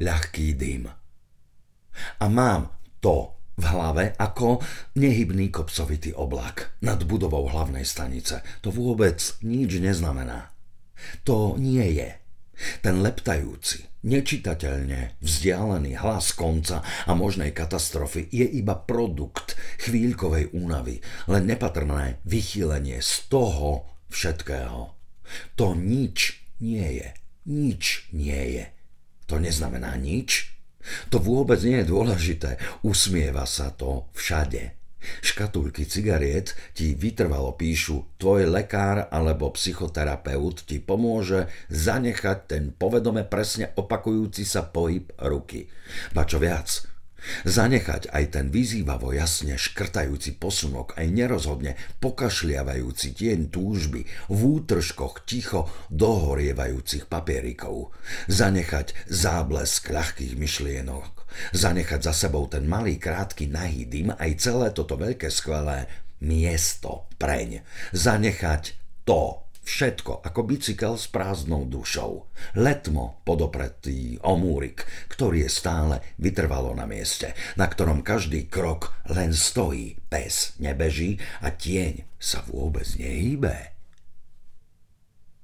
ľahký dym. A mám to v hlave ako nehybný kopcovitý oblak nad budovou hlavnej stanice. To vôbec nič neznamená. To nie je. Ten leptajúci, nečitateľne vzdialený hlas konca a možnej katastrofy je iba produkt chvíľkovej únavy, len nepatrné vychýlenie z toho všetkého. To nič nie je. Nič nie je. To neznamená nič. To vôbec nie je dôležité. Usmieva sa to všade. Škatulky cigariet ti vytrvalo píšu, tvoj lekár alebo psychoterapeut ti pomôže zanechať ten povedome presne opakujúci sa pohyb ruky. Ba čo viac, Zanechať aj ten vyzývavo jasne škrtajúci posunok, aj nerozhodne pokašliavajúci tieň túžby v útržkoch ticho dohorievajúcich papierikov. Zanechať záblesk ľahkých myšlienok. Zanechať za sebou ten malý krátky nahý dym, aj celé toto veľké skvelé miesto preň. Zanechať to, Všetko ako bicykel s prázdnou dušou. Letmo podopretý omúrik, ktorý je stále vytrvalo na mieste, na ktorom každý krok len stojí, pes nebeží a tieň sa vôbec nehýbe.